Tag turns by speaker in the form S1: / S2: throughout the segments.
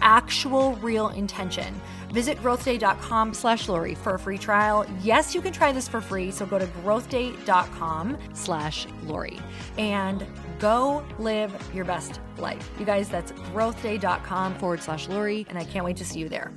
S1: actual real intention. Visit growthday.com slash Lori for a free trial. Yes, you can try this for free. So go to growthday.com slash Lori and go live your best life. You guys, that's growthday.com forward slash Lori. And I can't wait to see you there.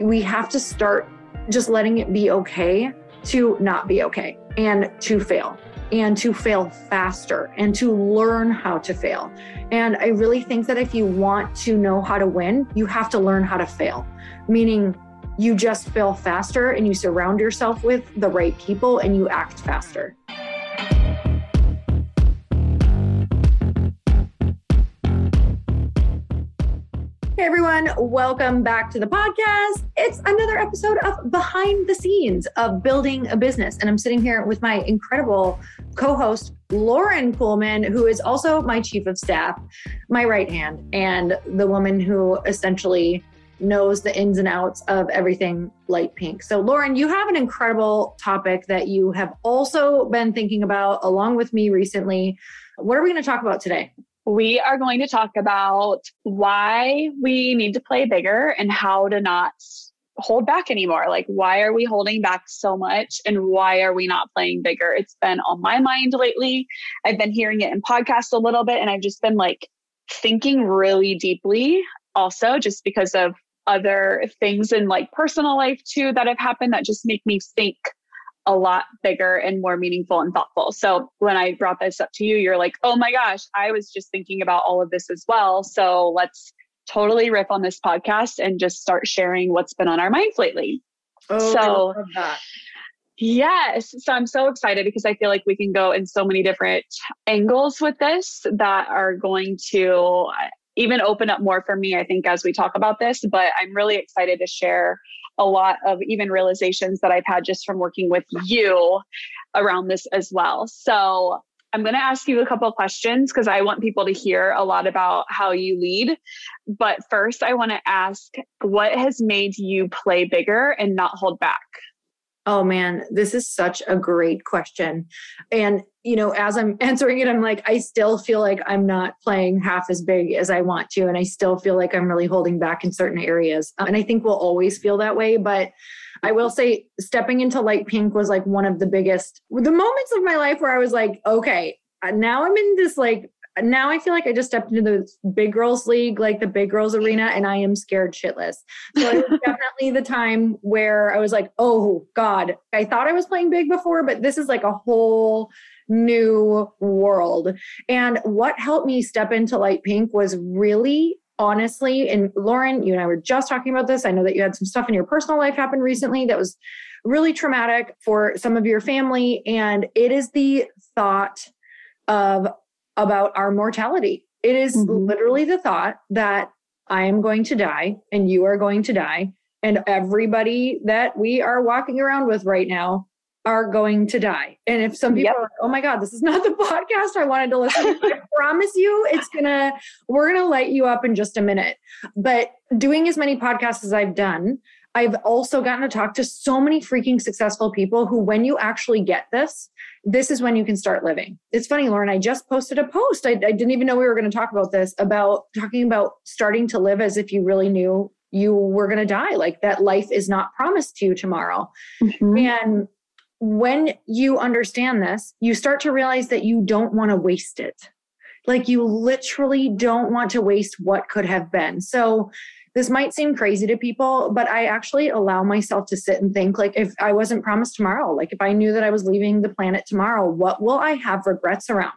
S2: We have to start just letting it be okay to not be okay and to fail and to fail faster and to learn how to fail. And I really think that if you want to know how to win, you have to learn how to fail, meaning you just fail faster and you surround yourself with the right people and you act faster. Everyone, welcome back to the podcast. It's another episode of Behind the Scenes of Building a Business. And I'm sitting here with my incredible co host, Lauren Kuhlman, who is also my chief of staff, my right hand, and the woman who essentially knows the ins and outs of everything light pink. So, Lauren, you have an incredible topic that you have also been thinking about along with me recently. What are we going to talk about today?
S3: We are going to talk about why we need to play bigger and how to not hold back anymore. Like, why are we holding back so much and why are we not playing bigger? It's been on my mind lately. I've been hearing it in podcasts a little bit and I've just been like thinking really deeply also just because of other things in like personal life too that have happened that just make me think a lot bigger and more meaningful and thoughtful. So when I brought this up to you, you're like, oh my gosh, I was just thinking about all of this as well. So let's totally riff on this podcast and just start sharing what's been on our minds lately.
S2: Oh, so,
S3: Yes. So I'm so excited because I feel like we can go in so many different angles with this that are going to uh, even open up more for me, I think, as we talk about this. But I'm really excited to share a lot of even realizations that I've had just from working with you around this as well. So I'm going to ask you a couple questions because I want people to hear a lot about how you lead. But first, I want to ask what has made you play bigger and not hold back?
S1: Oh man, this is such a great question. And, you know, as I'm answering it, I'm like, I still feel like I'm not playing half as big as I want to. And I still feel like I'm really holding back in certain areas. Uh, and I think we'll always feel that way. But I will say, stepping into light pink was like one of the biggest, the moments of my life where I was like, okay, uh, now I'm in this like now I feel like I just stepped into the big girls league, like the big girls arena, and I am scared shitless. So it was definitely the time where I was like, oh God, I thought I was playing big before, but this is like a whole new world. And what helped me step into light pink was really honestly, and Lauren, you and I were just talking about this. I know that you had some stuff in your personal life happen recently that was really traumatic for some of your family. And it is the thought of about our mortality. It is mm-hmm. literally the thought that I am going to die and you are going to die. And everybody that we are walking around with right now are going to die. And if some people yep. are, oh my God, this is not the podcast I wanted to listen to, I promise you it's gonna, we're gonna light you up in just a minute. But doing as many podcasts as I've done, I've also gotten to talk to so many freaking successful people who, when you actually get this, this is when you can start living. It's funny, Lauren, I just posted a post. I, I didn't even know we were going to talk about this about talking about starting to live as if you really knew you were going to die, like that life is not promised to you tomorrow. Mm-hmm. And when you understand this, you start to realize that you don't want to waste it. Like you literally don't want to waste what could have been. So this might seem crazy to people, but I actually allow myself to sit and think like if I wasn't promised tomorrow, like if I knew that I was leaving the planet tomorrow, what will I have regrets around?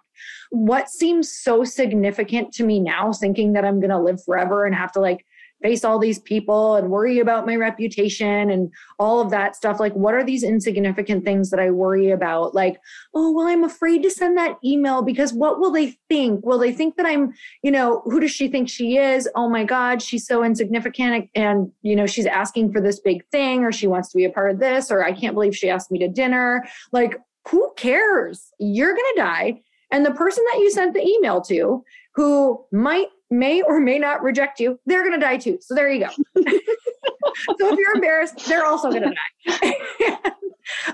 S1: What seems so significant to me now, thinking that I'm going to live forever and have to like face all these people and worry about my reputation and all of that stuff. Like what are these insignificant things that i worry about? Like oh well i'm afraid to send that email because what will they think? Will they think that i'm you know who does she think she is? Oh my god she's so insignificant and you know she's asking for this big thing or she wants to be a part of this or i can't believe she asked me to dinner. Like who cares? You're going to die. And the person that you sent the email to who might may or may not reject you, they're going to die too. So there you go. so if you're embarrassed, they're also going to die.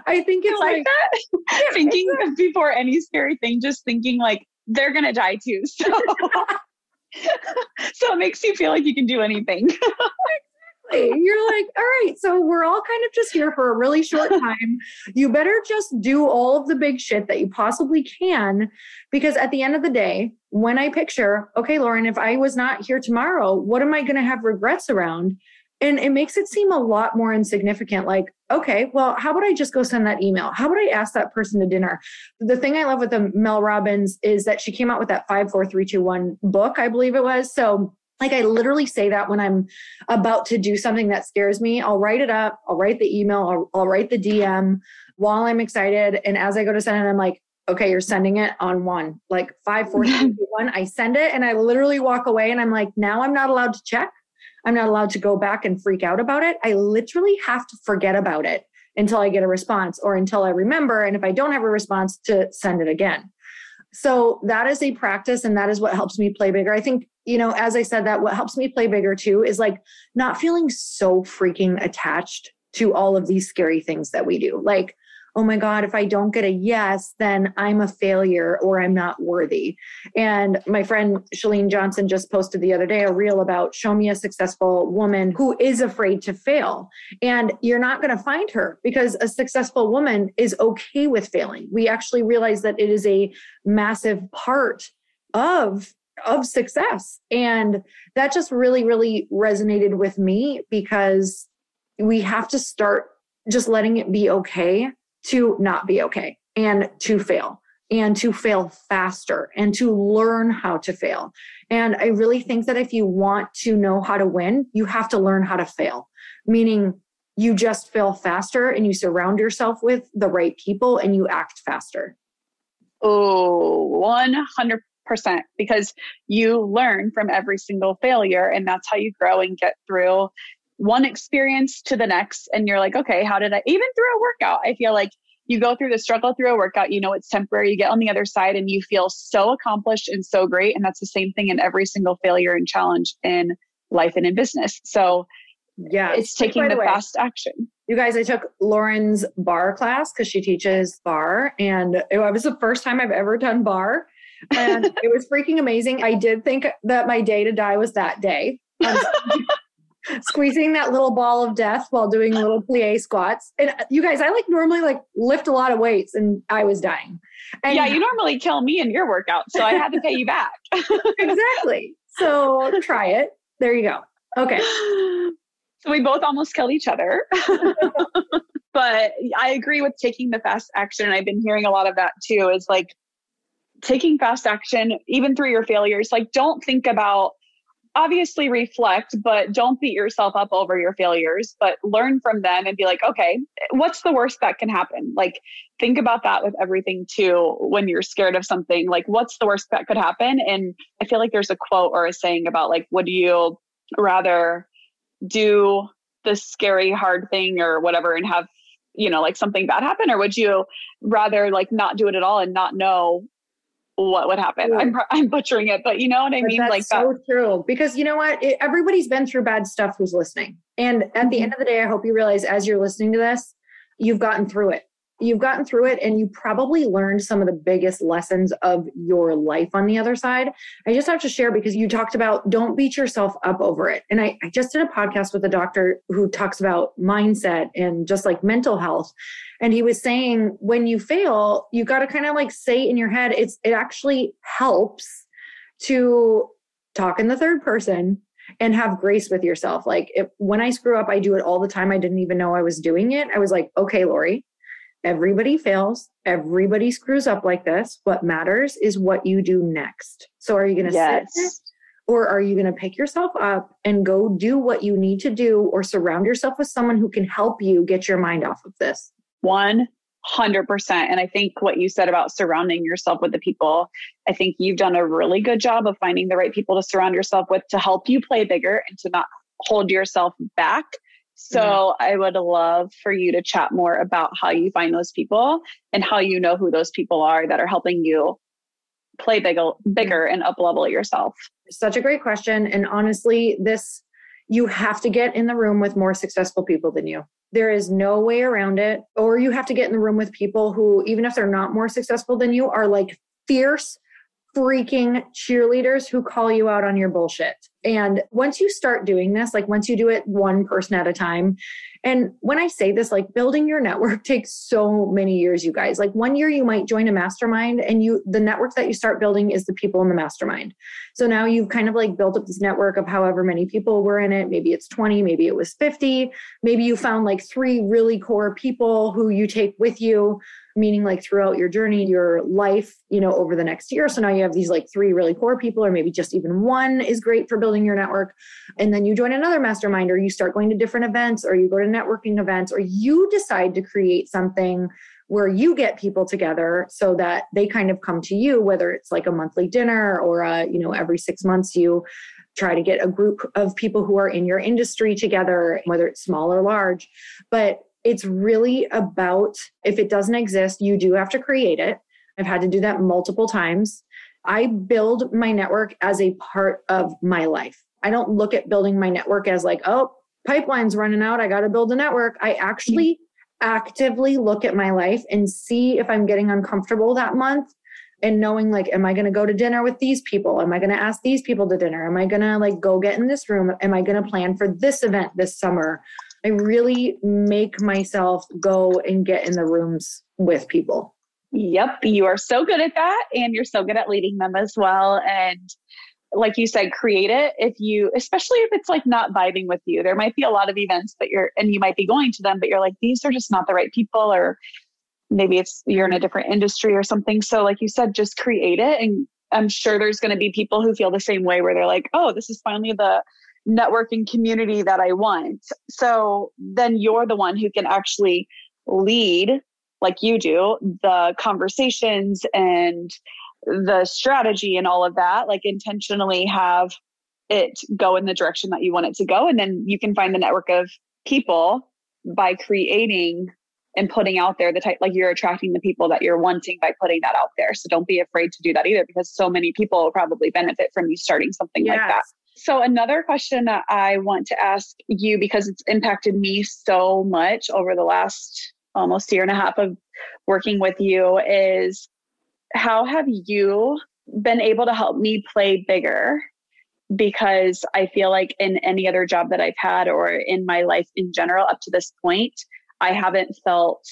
S1: I think it's
S3: like, like that. Yeah, thinking before any scary thing, just thinking like they're going to die too. So. so it makes you feel like you can do anything.
S1: You're like, all right, so we're all kind of just here for a really short time. You better just do all of the big shit that you possibly can. Because at the end of the day, when I picture, okay, Lauren, if I was not here tomorrow, what am I going to have regrets around? And it makes it seem a lot more insignificant. Like, okay, well, how about I just go send that email? How about I ask that person to dinner? The thing I love with the Mel Robbins is that she came out with that five, four, three, two, one book, I believe it was. So like I literally say that when I'm about to do something that scares me, I'll write it up, I'll write the email, I'll, I'll write the DM while I'm excited. And as I go to send it, I'm like, okay, you're sending it on one, like five, four, three, one. I send it and I literally walk away and I'm like, now I'm not allowed to check. I'm not allowed to go back and freak out about it. I literally have to forget about it until I get a response or until I remember. And if I don't have a response, to send it again. So that is a practice and that is what helps me play bigger. I think you know, as I said, that what helps me play bigger too is like not feeling so freaking attached to all of these scary things that we do. Like, oh my God, if I don't get a yes, then I'm a failure or I'm not worthy. And my friend Chalene Johnson just posted the other day a reel about show me a successful woman who is afraid to fail. And you're not going to find her because a successful woman is okay with failing. We actually realize that it is a massive part of of success. And that just really, really resonated with me because we have to start just letting it be okay to not be okay and to fail and to fail faster and to learn how to fail. And I really think that if you want to know how to win, you have to learn how to fail, meaning you just fail faster and you surround yourself with the right people and you act faster.
S3: Oh, 100 percent because you learn from every single failure and that's how you grow and get through one experience to the next and you're like okay how did i even through a workout i feel like you go through the struggle through a workout you know it's temporary you get on the other side and you feel so accomplished and so great and that's the same thing in every single failure and challenge in life and in business so yeah it's taking the, the fast action
S1: You guys, I took Lauren's barre class because she teaches barre, and it was the first time I've ever done barre. And it was freaking amazing. I did think that my day to die was that day. Squeezing that little ball of death while doing little plie squats. And uh, you guys, I like normally like lift a lot of weights and I was dying. And
S3: yeah, you normally kill me in your workout, so I had to pay you back.
S1: exactly. So try it. There you go. Okay.
S3: So we both almost killed each other. but I agree with taking the fast action. I've been hearing a lot of that too, is like taking fast action, even through your failures. Like, don't think about obviously reflect, but don't beat yourself up over your failures, but learn from them and be like, okay, what's the worst that can happen? Like, think about that with everything too when you're scared of something. Like, what's the worst that could happen? And I feel like there's a quote or a saying about, like, would you rather do this scary, hard thing or whatever and have, you know, like something bad happen? Or would you rather like not do it at all and not know what would happen. I'm I'm butchering it, but you know what I but mean.
S1: like so that. true because you know what? It, everybody's been through bad stuff who's listening, and at mm-hmm. the end of the day, I hope you realize as you're listening to this, you've gotten through it you've gotten through it and you probably learned some of the biggest lessons of your life on the other side. I just have to share because you talked about don't beat yourself up over it. And I, I just did a podcast with a doctor who talks about mindset and just like mental health. And he was saying when you fail, you got to kind of like say in your head, it's it actually helps to talk in the third person and have grace with yourself. Like if, when I screw up, I do it all the time. I didn't even know I was doing it. I was like, okay, Lori, Everybody fails. Everybody screws up like this. What matters is what you do next. So are you going to yes. sit or are you going to pick yourself up and go do what you need to do or surround yourself with someone who can help you get your mind off of this?
S3: 100%. And I think what you said about surrounding yourself with the people, I think you've done a really good job of finding the right people to surround yourself with to help you play bigger and to not hold yourself back so yeah. I would love for you to chat more about how you find those people and how you know who those people are that are helping you play bigger, bigger mm-hmm. and up level yourself.
S1: Such a great question. And honestly, this you have to get in the room with more successful people than you. There is no way around it. Or you have to get in the room with people who, even if they're not more successful than you, are like fierce freaking cheerleaders who call you out on your bullshit. And once you start doing this, like once you do it one person at a time, and when I say this, like building your network takes so many years, you guys. Like one year you might join a mastermind and you the network that you start building is the people in the mastermind. So now you've kind of like built up this network of however many people were in it. Maybe it's 20, maybe it was 50. Maybe you found like three really core people who you take with you meaning like throughout your journey, your life, you know, over the next year. So now you have these like three really core people, or maybe just even one is great for building your network. And then you join another mastermind, or you start going to different events, or you go to networking events, or you decide to create something where you get people together so that they kind of come to you whether it's like a monthly dinner or a you know every 6 months you try to get a group of people who are in your industry together whether it's small or large but it's really about if it doesn't exist, you do have to create it. I've had to do that multiple times. I build my network as a part of my life. I don't look at building my network as like, oh, pipeline's running out. I got to build a network. I actually actively look at my life and see if I'm getting uncomfortable that month and knowing like am i going to go to dinner with these people am i going to ask these people to dinner am i going to like go get in this room am i going to plan for this event this summer I really make myself go and get in the rooms with people.
S3: Yep, you are so good at that and you're so good at leading them as well and like you said create it if you especially if it's like not vibing with you. There might be a lot of events that you're and you might be going to them but you're like these are just not the right people or maybe it's you're in a different industry or something. So like you said just create it and I'm sure there's going to be people who feel the same way where they're like, "Oh, this is finally the networking community that I want. So then you're the one who can actually lead, like you do, the conversations and the strategy and all of that, like intentionally have it go in the direction that you want it to go. And then you can find the network of people by creating and putting out there the type like you're attracting the people that you're wanting by putting that out there so don't be afraid to do that either because so many people will probably benefit from you starting something yes. like that So, another question that I want to ask you because it's impacted me so much over the last almost year and a half of working with you is how have you been able to help me play bigger? Because I feel like in any other job that I've had or in my life in general up to this point, I haven't felt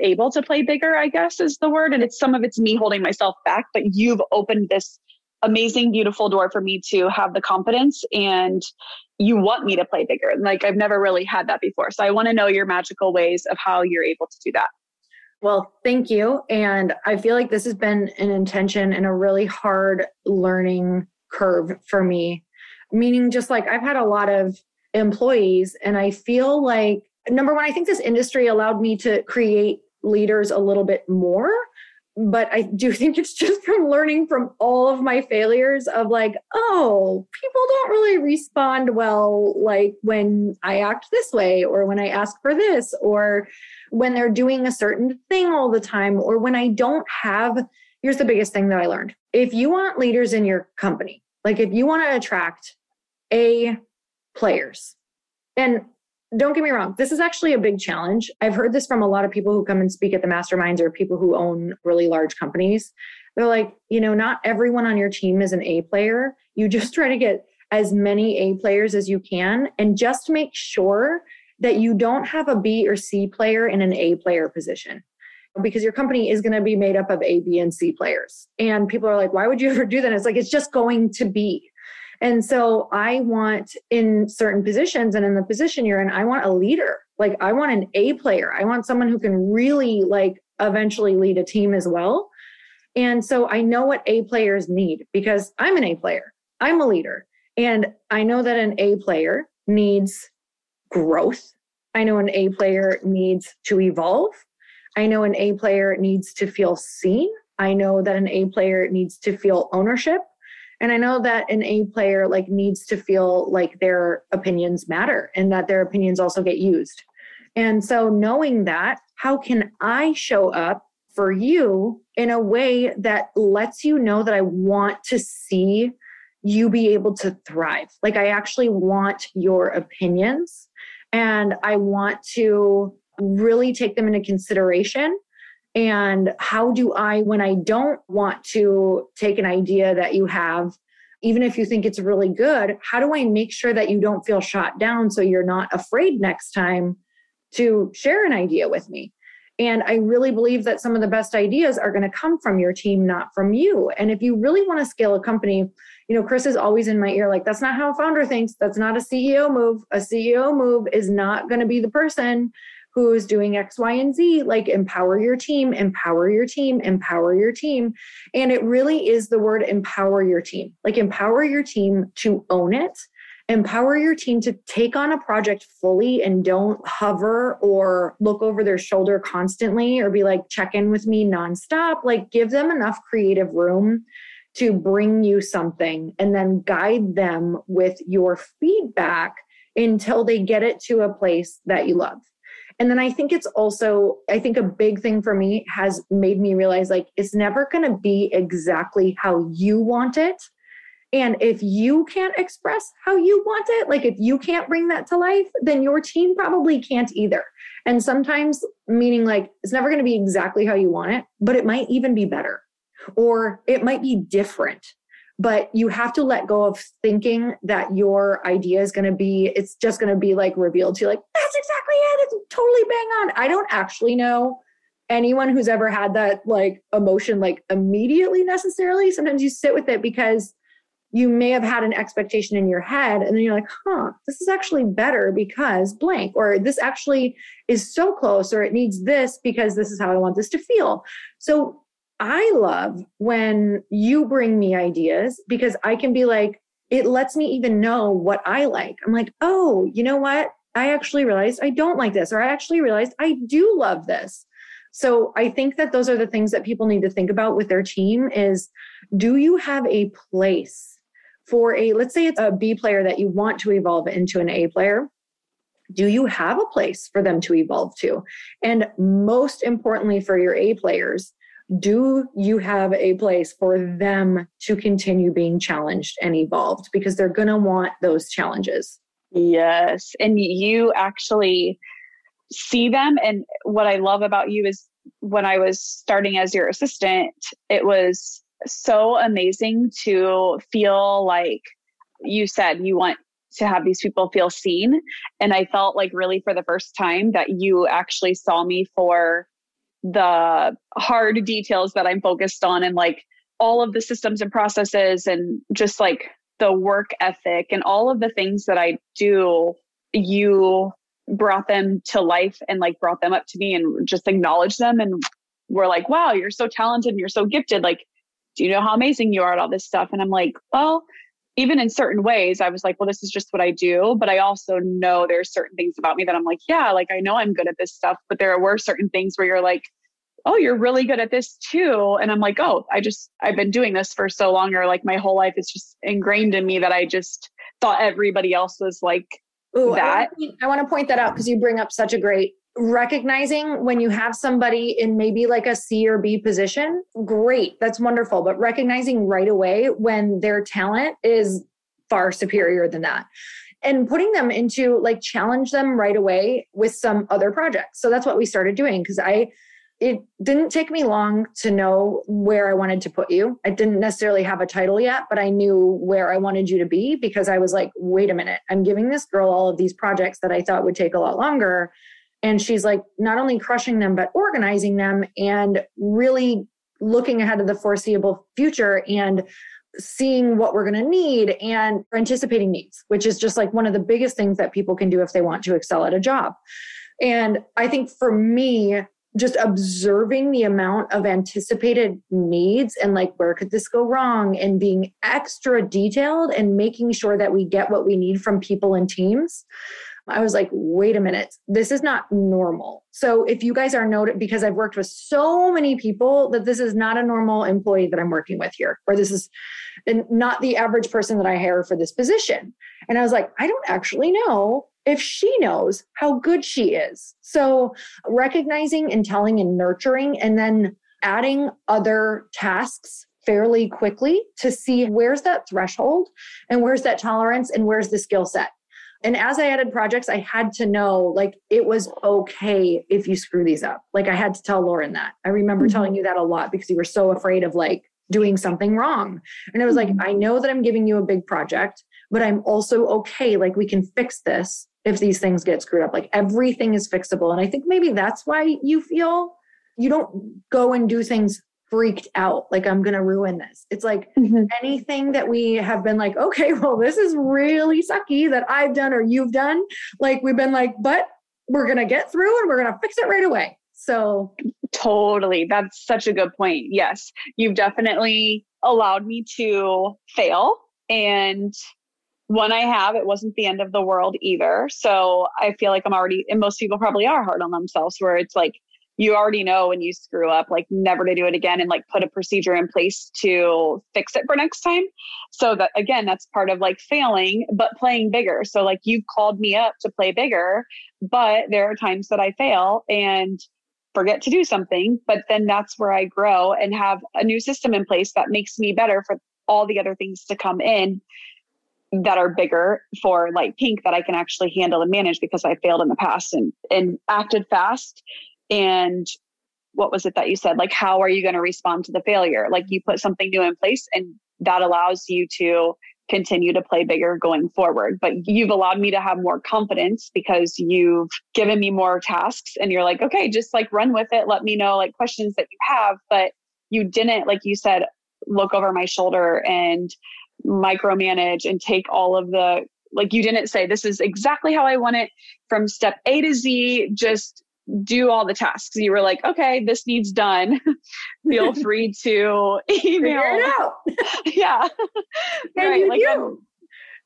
S3: able to play bigger, I guess is the word. And it's some of it's me holding myself back, but you've opened this amazing, beautiful door for me to have the confidence and you want me to play bigger. Like I've never really had that before. So I want to know your magical ways of how you're able to do that.
S1: Well, thank you. And I feel like this has been an intention and a really hard learning curve for me. Meaning, just like I've had a lot of employees, and I feel like, number one, I think this industry allowed me to create leaders a little bit more but I do think it's just from learning from all of my failures of like, oh, people don't really respond well, like when I act this way, or when I ask for this, or when they're doing a certain thing all the time, or when I don't have. Here's the biggest thing that I learned if you want leaders in your company, like if you want to attract A players, and don't get me wrong, this is actually a big challenge. I've heard this from a lot of people who come and speak at the masterminds or people who own really large companies. They're like, you know, not everyone on your team is an A player. You just try to get as many A players as you can and just make sure that you don't have a B or C player in an A player position because your company is going to be made up of A, B, and C players. And people are like, why would you ever do that? It's like, it's just going to be. And so I want in certain positions and in the position you're in, I want a leader. Like I want an A player. I want someone who can really like eventually lead a team as well. And so I know what A players need because I'm an A player. I'm a leader. And I know that an A player needs growth. I know an A player needs to evolve. I know an A player needs to feel seen. I know that an A player needs to feel ownership. And I know that an A player like needs to feel like their opinions matter and that their opinions also get used. And so knowing that, how can I show up for you in a way that lets you know that I want to see you be able to thrive? Like I actually want your opinions and I want to really take them into consideration and how do I, when I don't want to take an idea that you have, even if you think it's really good, how do I make sure that you don't feel shot down so you're not afraid next time to share an idea with me? And I really believe that some of the best ideas are going to come from your team, not from you. And if you really want to scale a company, you know, Chris is always in my ear like, that's not how a founder thinks. That's not a CEO move. A CEO move is not going to be the person who's doing X, Y, and Z. Like empower your team, empower your team, empower your team. And it really is the word empower your team. Like empower your team to own it. Empower your team to take on a project fully and don't hover or look over their shoulder constantly or be like, check in with me nonstop. Like, give them enough creative room to bring you something and then guide them with your feedback until they get it to a place that you love. And then I think it's also, I think a big thing for me has made me realize like it's never going to be exactly how you want it. And if you can't express how you want it, like if you can't bring that to life, then your team probably can't either. And sometimes, meaning like it's never going to be exactly how you want it, but it might even be better or it might be different but you have to let go of thinking that your idea is going to be it's just going to be like revealed to you like that's exactly it it's totally bang on i don't actually know anyone who's ever had that like emotion like immediately necessarily sometimes you sit with it because you may have had an expectation in your head and then you're like huh this is actually better because blank or this actually is so close or it needs this because this is how i want this to feel so I love when you bring me ideas because I can be like, it lets me even know what I like. I'm like, oh, you know what? I actually realized I don't like this, or I actually realized I do love this. So I think that those are the things that people need to think about with their team is do you have a place for a let's say it's a B player that you want to evolve into an A player? Do you have a place for them to evolve to? And most importantly for your A players, do you have a place for them to continue being challenged and evolved? Because they're going to want those challenges.
S3: Yes. And you actually see them. And what I love about you is when I was starting as your assistant, it was so amazing to feel like you said you want to have these people feel seen. And I felt like really for the first time that you actually saw me for the hard details that I'm focused on and like all of the systems and processes and just like the work ethic and all of the things that I do, you brought them to life and like brought them up to me and just acknowledged them and were like, wow, you're so talented and you're so gifted. Like, do you know how amazing you are at all this stuff? And I'm like, well, even in certain ways, I was like, well, this is just what I do. But I also know there's certain things about me that I'm like, yeah, like I know I'm good at this stuff. But there were certain things where you're like, oh, you're really good at this too. And I'm like, oh, I just, I've been doing this for so long, or like my whole life is just ingrained in me that I just thought everybody else was like Ooh, that.
S1: I want to point that out because you bring up such a great recognizing when you have somebody in maybe like a C or B position, great, that's wonderful. But recognizing right away when their talent is far superior than that and putting them into like challenge them right away with some other projects. So that's what we started doing because I it didn't take me long to know where I wanted to put you. I didn't necessarily have a title yet, but I knew where I wanted you to be because I was like, wait a minute, I'm giving this girl all of these projects that I thought would take a lot longer. And she's like, not only crushing them, but organizing them and really looking ahead to the foreseeable future and seeing what we're going to need and anticipating needs, which is just like one of the biggest things that people can do if they want to excel at a job. And I think for me, just observing the amount of anticipated needs and like where could this go wrong and being extra detailed and making sure that we get what we need from people and teams I was like, wait a minute, this is not normal. So if you guys are noted, because I've worked with so many people that this is not a normal employee that I'm working with here, or this is not the average person that I hire for this position. And I was like, I don't actually know if she knows how good she is. So recognizing and telling and nurturing, and then adding other tasks fairly quickly to see where's that threshold and where's that tolerance and where's the skill set and as I added projects, I had to know like it was okay if you screw these up. Like I had to tell Lauren that. I remember mm-hmm. telling you that a lot because you were so afraid of like doing something wrong. And it was like, mm-hmm. I know that I'm giving you a big project, but I'm also okay. Like we can fix this if these things get screwed up. Like everything is fixable. And I think maybe that's why you feel you don't go and do things freaked out like i'm going to ruin this it's like mm-hmm. anything that we have been like okay well this is really sucky that i've done or you've done like we've been like but we're going to get through and we're going to fix it right away so
S3: totally that's such a good point yes you've definitely allowed me to fail and when I have, it wasn't the end of the world either. So I feel like I'm already, and most people probably are hard on themselves, where it's like, you already know when you screw up, like never to do it again and like put a procedure in place to fix it for next time. So that again, that's part of like failing, but playing bigger. So like you've called me up to play bigger, but there are times that I fail and forget to do something. But then that's where I grow and have a new system in place that makes me better for all the other things to come in that are bigger for like pink that I can actually handle and manage because I failed in the past and and acted fast. And what was it that you said? Like how are you going to respond to the failure? Like you put something new in place and that allows you to continue to play bigger going forward. But you've allowed me to have more confidence because you've given me more tasks and you're like okay just like run with it. Let me know like questions that you have. But you didn't like you said look over my shoulder and micromanage and take all of the like you didn't say this is exactly how I want it from step A to Z just do all the tasks. You were like, okay, this needs done. Feel free to email.
S1: it out.
S3: yeah.
S1: And right. You like, do.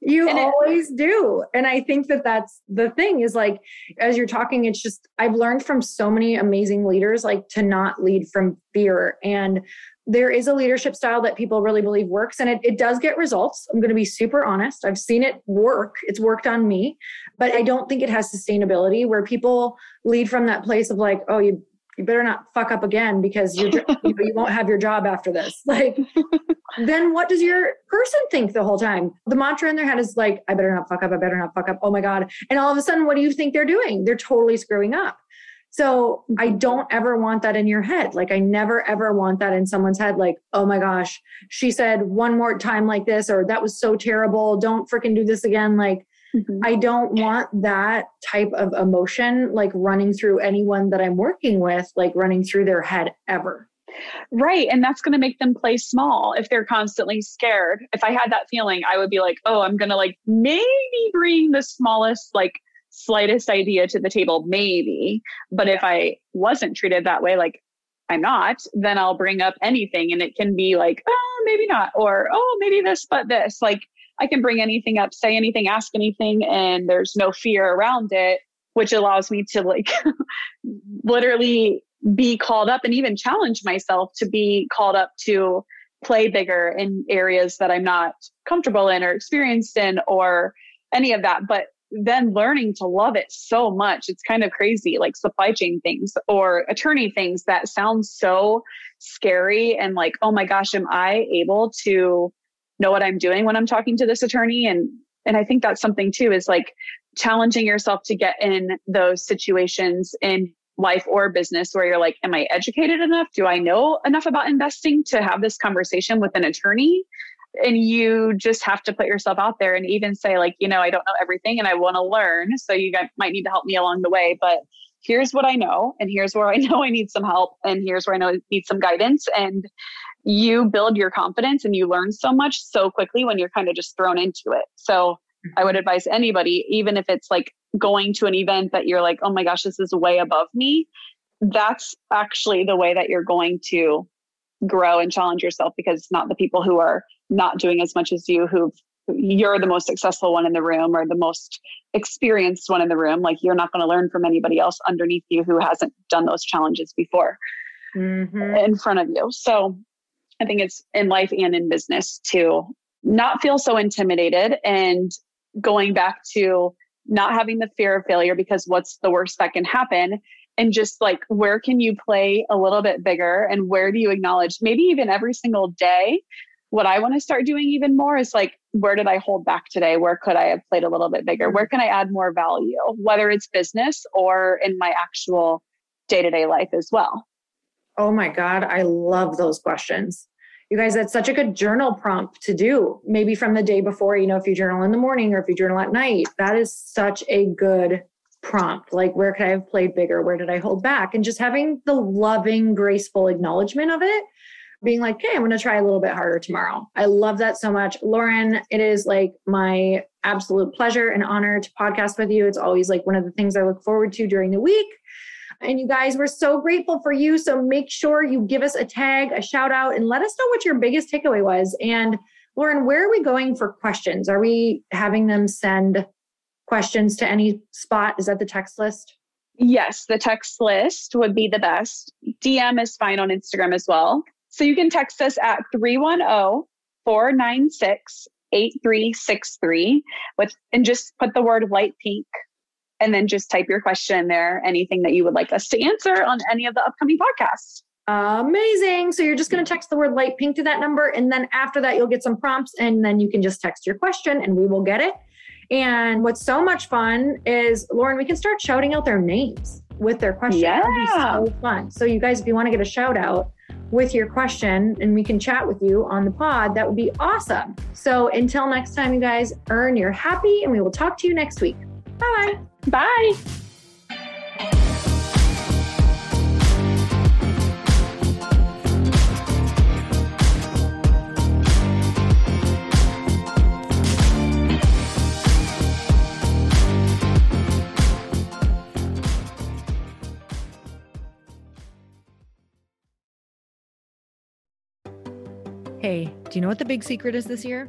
S1: You and always it, do. And I think that that's the thing is like, as you're talking, it's just, I've learned from so many amazing leaders, like to not lead from fear. And there is a leadership style that people really believe works and it, it does get results. I'm going to be super honest. I've seen it work. It's worked on me, but I don't think it has sustainability where people lead from that place of like, oh, you you better not fuck up again because you you won't have your job after this. Like, then what does your person think the whole time? The mantra in their head is like, I better not fuck up. I better not fuck up. Oh my God. And all of a sudden, what do you think they're doing? They're totally screwing up. So I don't ever want that in your head. Like I never ever want that in someone's head. Like, oh my gosh, she said one more time like this, or that was so terrible. Don't freaking do this again. Like, mm-hmm. I don't want that type of emotion like running through anyone that I'm working with, like running through their head ever.
S3: Right. And that's going to make them play small if they're constantly scared. If I had that feeling, I would be like, oh, I'm going to like maybe bring the smallest, like slightest idea to the table, maybe. But if I wasn't treated that way, like I'm not, then I'll bring up anything and it can be like, oh, maybe not, or oh, maybe this, but this. Like I can bring anything up, say anything, ask anything, and there's no fear around it, which allows me to like literally be called up and even challenge myself to be called up to play bigger in areas that I'm not comfortable in or experienced in or any of that. But then learning to love it so much. It's kind of crazy, like supply chain things or attorney things that sound so scary and like, oh my gosh, am I able to know what I'm doing when I'm talking to this attorney? And and I think that's something too is like challenging yourself to get in those situations in life or business where you're like, am I educated enough? Do I know enough about investing to have this conversation with an attorney? and you just have to put yourself out there and even say like you know i don't know everything and i want to learn so you guys might need to help me along the way but here's what i know and here's where i know i need some help and here's where i know i need some guidance and you build your confidence and you learn so much so quickly when you're kind of just thrown into it so i would mm-hmm. advise anybody even if it's like going to an event that you're like oh my gosh this is way above me that's actually the way that you're going to grow and challenge yourself because it's not the people who are not doing as much as you who you're the most successful one in the room or the most experienced one in the room like you're not going to learn from anybody else underneath you who hasn't done those challenges before mm-hmm. in front of you so i think it's in life and in business to not feel so intimidated and going back to not having the fear of failure because what's the worst that can happen and just like where can you play a little bit bigger and where do you acknowledge maybe even every single day what I want to start doing even more is like, where did I hold back today? Where could I have played a little bit bigger? Where can I add more value, whether it's business or in my actual day to day life as well?
S1: Oh my God, I love those questions. You guys, that's such a good journal prompt to do. Maybe from the day before, you know, if you journal in the morning or if you journal at night, that is such a good prompt. Like, where could I have played bigger? Where did I hold back? And just having the loving, graceful acknowledgement of it being like, hey, I'm going to try a little bit harder tomorrow. I love that so much. Lauren, it is like my absolute pleasure and honor to podcast with you. It's always like one of the things I look forward to during the week. And you guys, we're so grateful for you. So make sure you give us a tag, a shout out, and let us know what your biggest takeaway was. And Lauren, where are we going for questions? Are we having them send questions to any spot? Is that the text list?
S3: Yes, the text list would be the best. DM is fine on Instagram as well. So you can text us at 310 496 8363 with and just put the word light pink and then just type your question there, anything that you would like us to answer on any of the upcoming podcasts.
S1: Amazing. So you're just going to mm-hmm. text the word light pink to that number. And then after that, you'll get some prompts and then you can just text your question and we will get it. And what's so much fun is, Lauren, we can start shouting out their names with their question.
S3: Yeah.
S1: so fun. So you guys, if you want to get a shout out, with your question and we can chat with you on the pod, that would be awesome. So until next time, you guys, earn your happy and we will talk to you next week. Bye
S3: bye. Bye.
S4: Hey, do you know what the big secret is this year?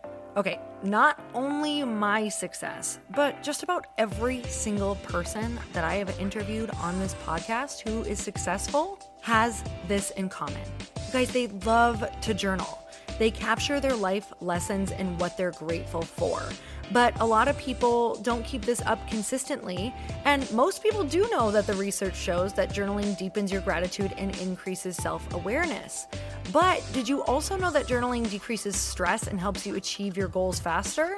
S1: Okay, not only my success, but just about every single person that I have interviewed on this podcast who is successful has this in common. You guys, they love to journal. They capture their life lessons and what they're grateful for. But a lot of people don't keep this up consistently. And most people do know that the research shows that journaling deepens your gratitude and increases self awareness. But did you also know that journaling decreases stress and helps you achieve your goals faster?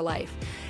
S1: life.